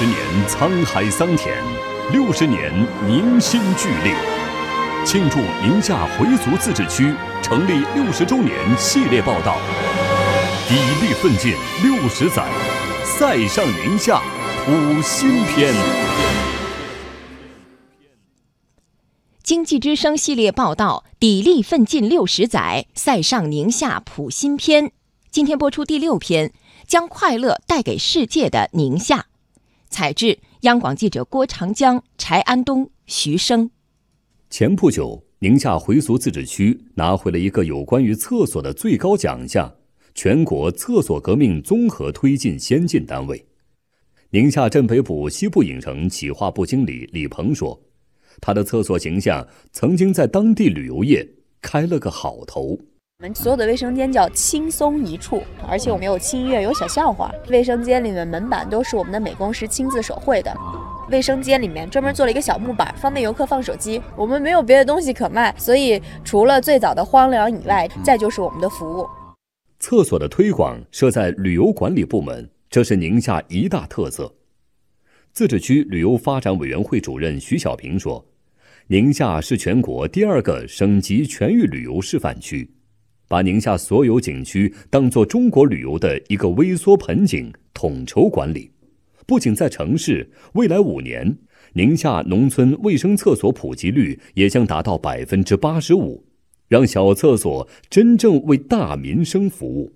十年沧海桑田，六十年凝心聚力，庆祝宁夏回族自治区成立六十周年系列报道，砥砺奋进六十载，塞上宁夏谱新篇。经济之声系列报道，砥砺奋进六十载，塞上宁夏谱新篇。今天播出第六篇，将快乐带给世界的宁夏。采制：央广记者郭长江、柴安东、徐生。前不久，宁夏回族自治区拿回了一个有关于厕所的最高奖项——全国厕所革命综合推进先进单位。宁夏镇北堡西部影城企划部经理李鹏说。他的厕所形象曾经在当地旅游业开了个好头。我们所有的卫生间叫轻松一处，而且我们有轻音乐，有小笑话。卫生间里面门板都是我们的美工师亲自手绘的。卫生间里面专门做了一个小木板，方便游客放手机。我们没有别的东西可卖，所以除了最早的荒凉以外，再就是我们的服务。厕所的推广设在旅游管理部门，这是宁夏一大特色。自治区旅游发展委员会主任徐小平说：“宁夏是全国第二个省级全域旅游示范区，把宁夏所有景区当作中国旅游的一个微缩盆景，统筹管理。不仅在城市，未来五年，宁夏农村卫生厕所普及率也将达到百分之八十五，让小厕所真正为大民生服务。”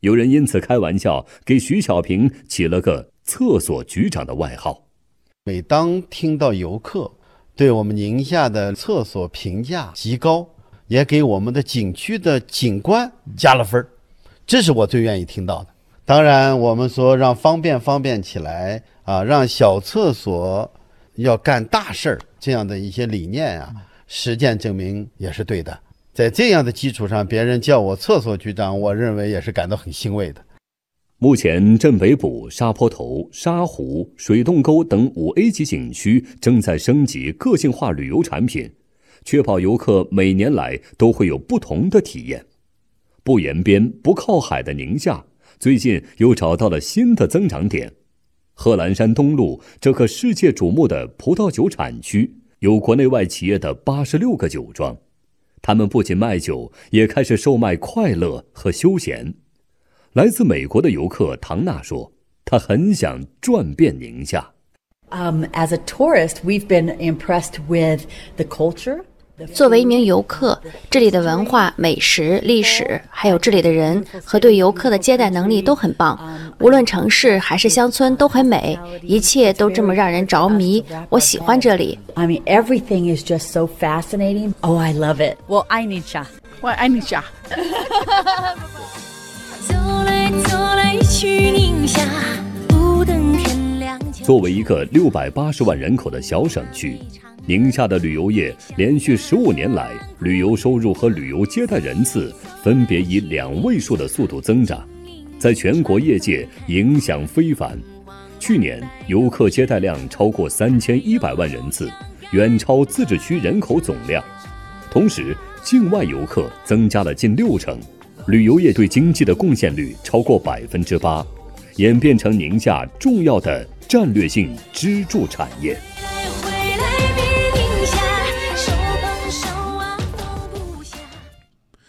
有人因此开玩笑，给徐小平起了个。厕所局长的外号。每当听到游客对我们宁夏的厕所评价极高，也给我们的景区的景观加了分儿，这是我最愿意听到的。当然，我们说让方便方便起来啊，让小厕所要干大事儿，这样的一些理念啊，实践证明也是对的。在这样的基础上，别人叫我厕所局长，我认为也是感到很欣慰的。目前，镇北堡、沙坡头、沙湖、水洞沟等五 A 级景区正在升级个性化旅游产品，确保游客每年来都会有不同的体验。不沿边、不靠海的宁夏，最近又找到了新的增长点。贺兰山东路这个世界瞩目的葡萄酒产区，有国内外企业的八十六个酒庄，他们不仅卖酒，也开始售卖快乐和休闲。来自美国的游客唐娜说：“她很想转遍宁夏。” Um, as a tourist, we've been impressed with the culture. 作为一名游客，这里的文化、美食、历史，还有这里的人和对游客的接待能力都很棒。无论城市还是乡村都很美，一切都这么让人着迷。我喜欢这里。I mean, everything is just so fascinating. Oh, I love it. 我爱你家，我爱 宁夏。作为一个六百八十万人口的小省区，宁夏的旅游业连续十五年来，旅游收入和旅游接待人次分别以两位数的速度增长，在全国业界影响非凡。去年游客接待量超过三千一百万人次，远超自治区人口总量，同时境外游客增加了近六成。旅游业对经济的贡献率超过百分之八，演变成宁夏重要的战略性支柱产业。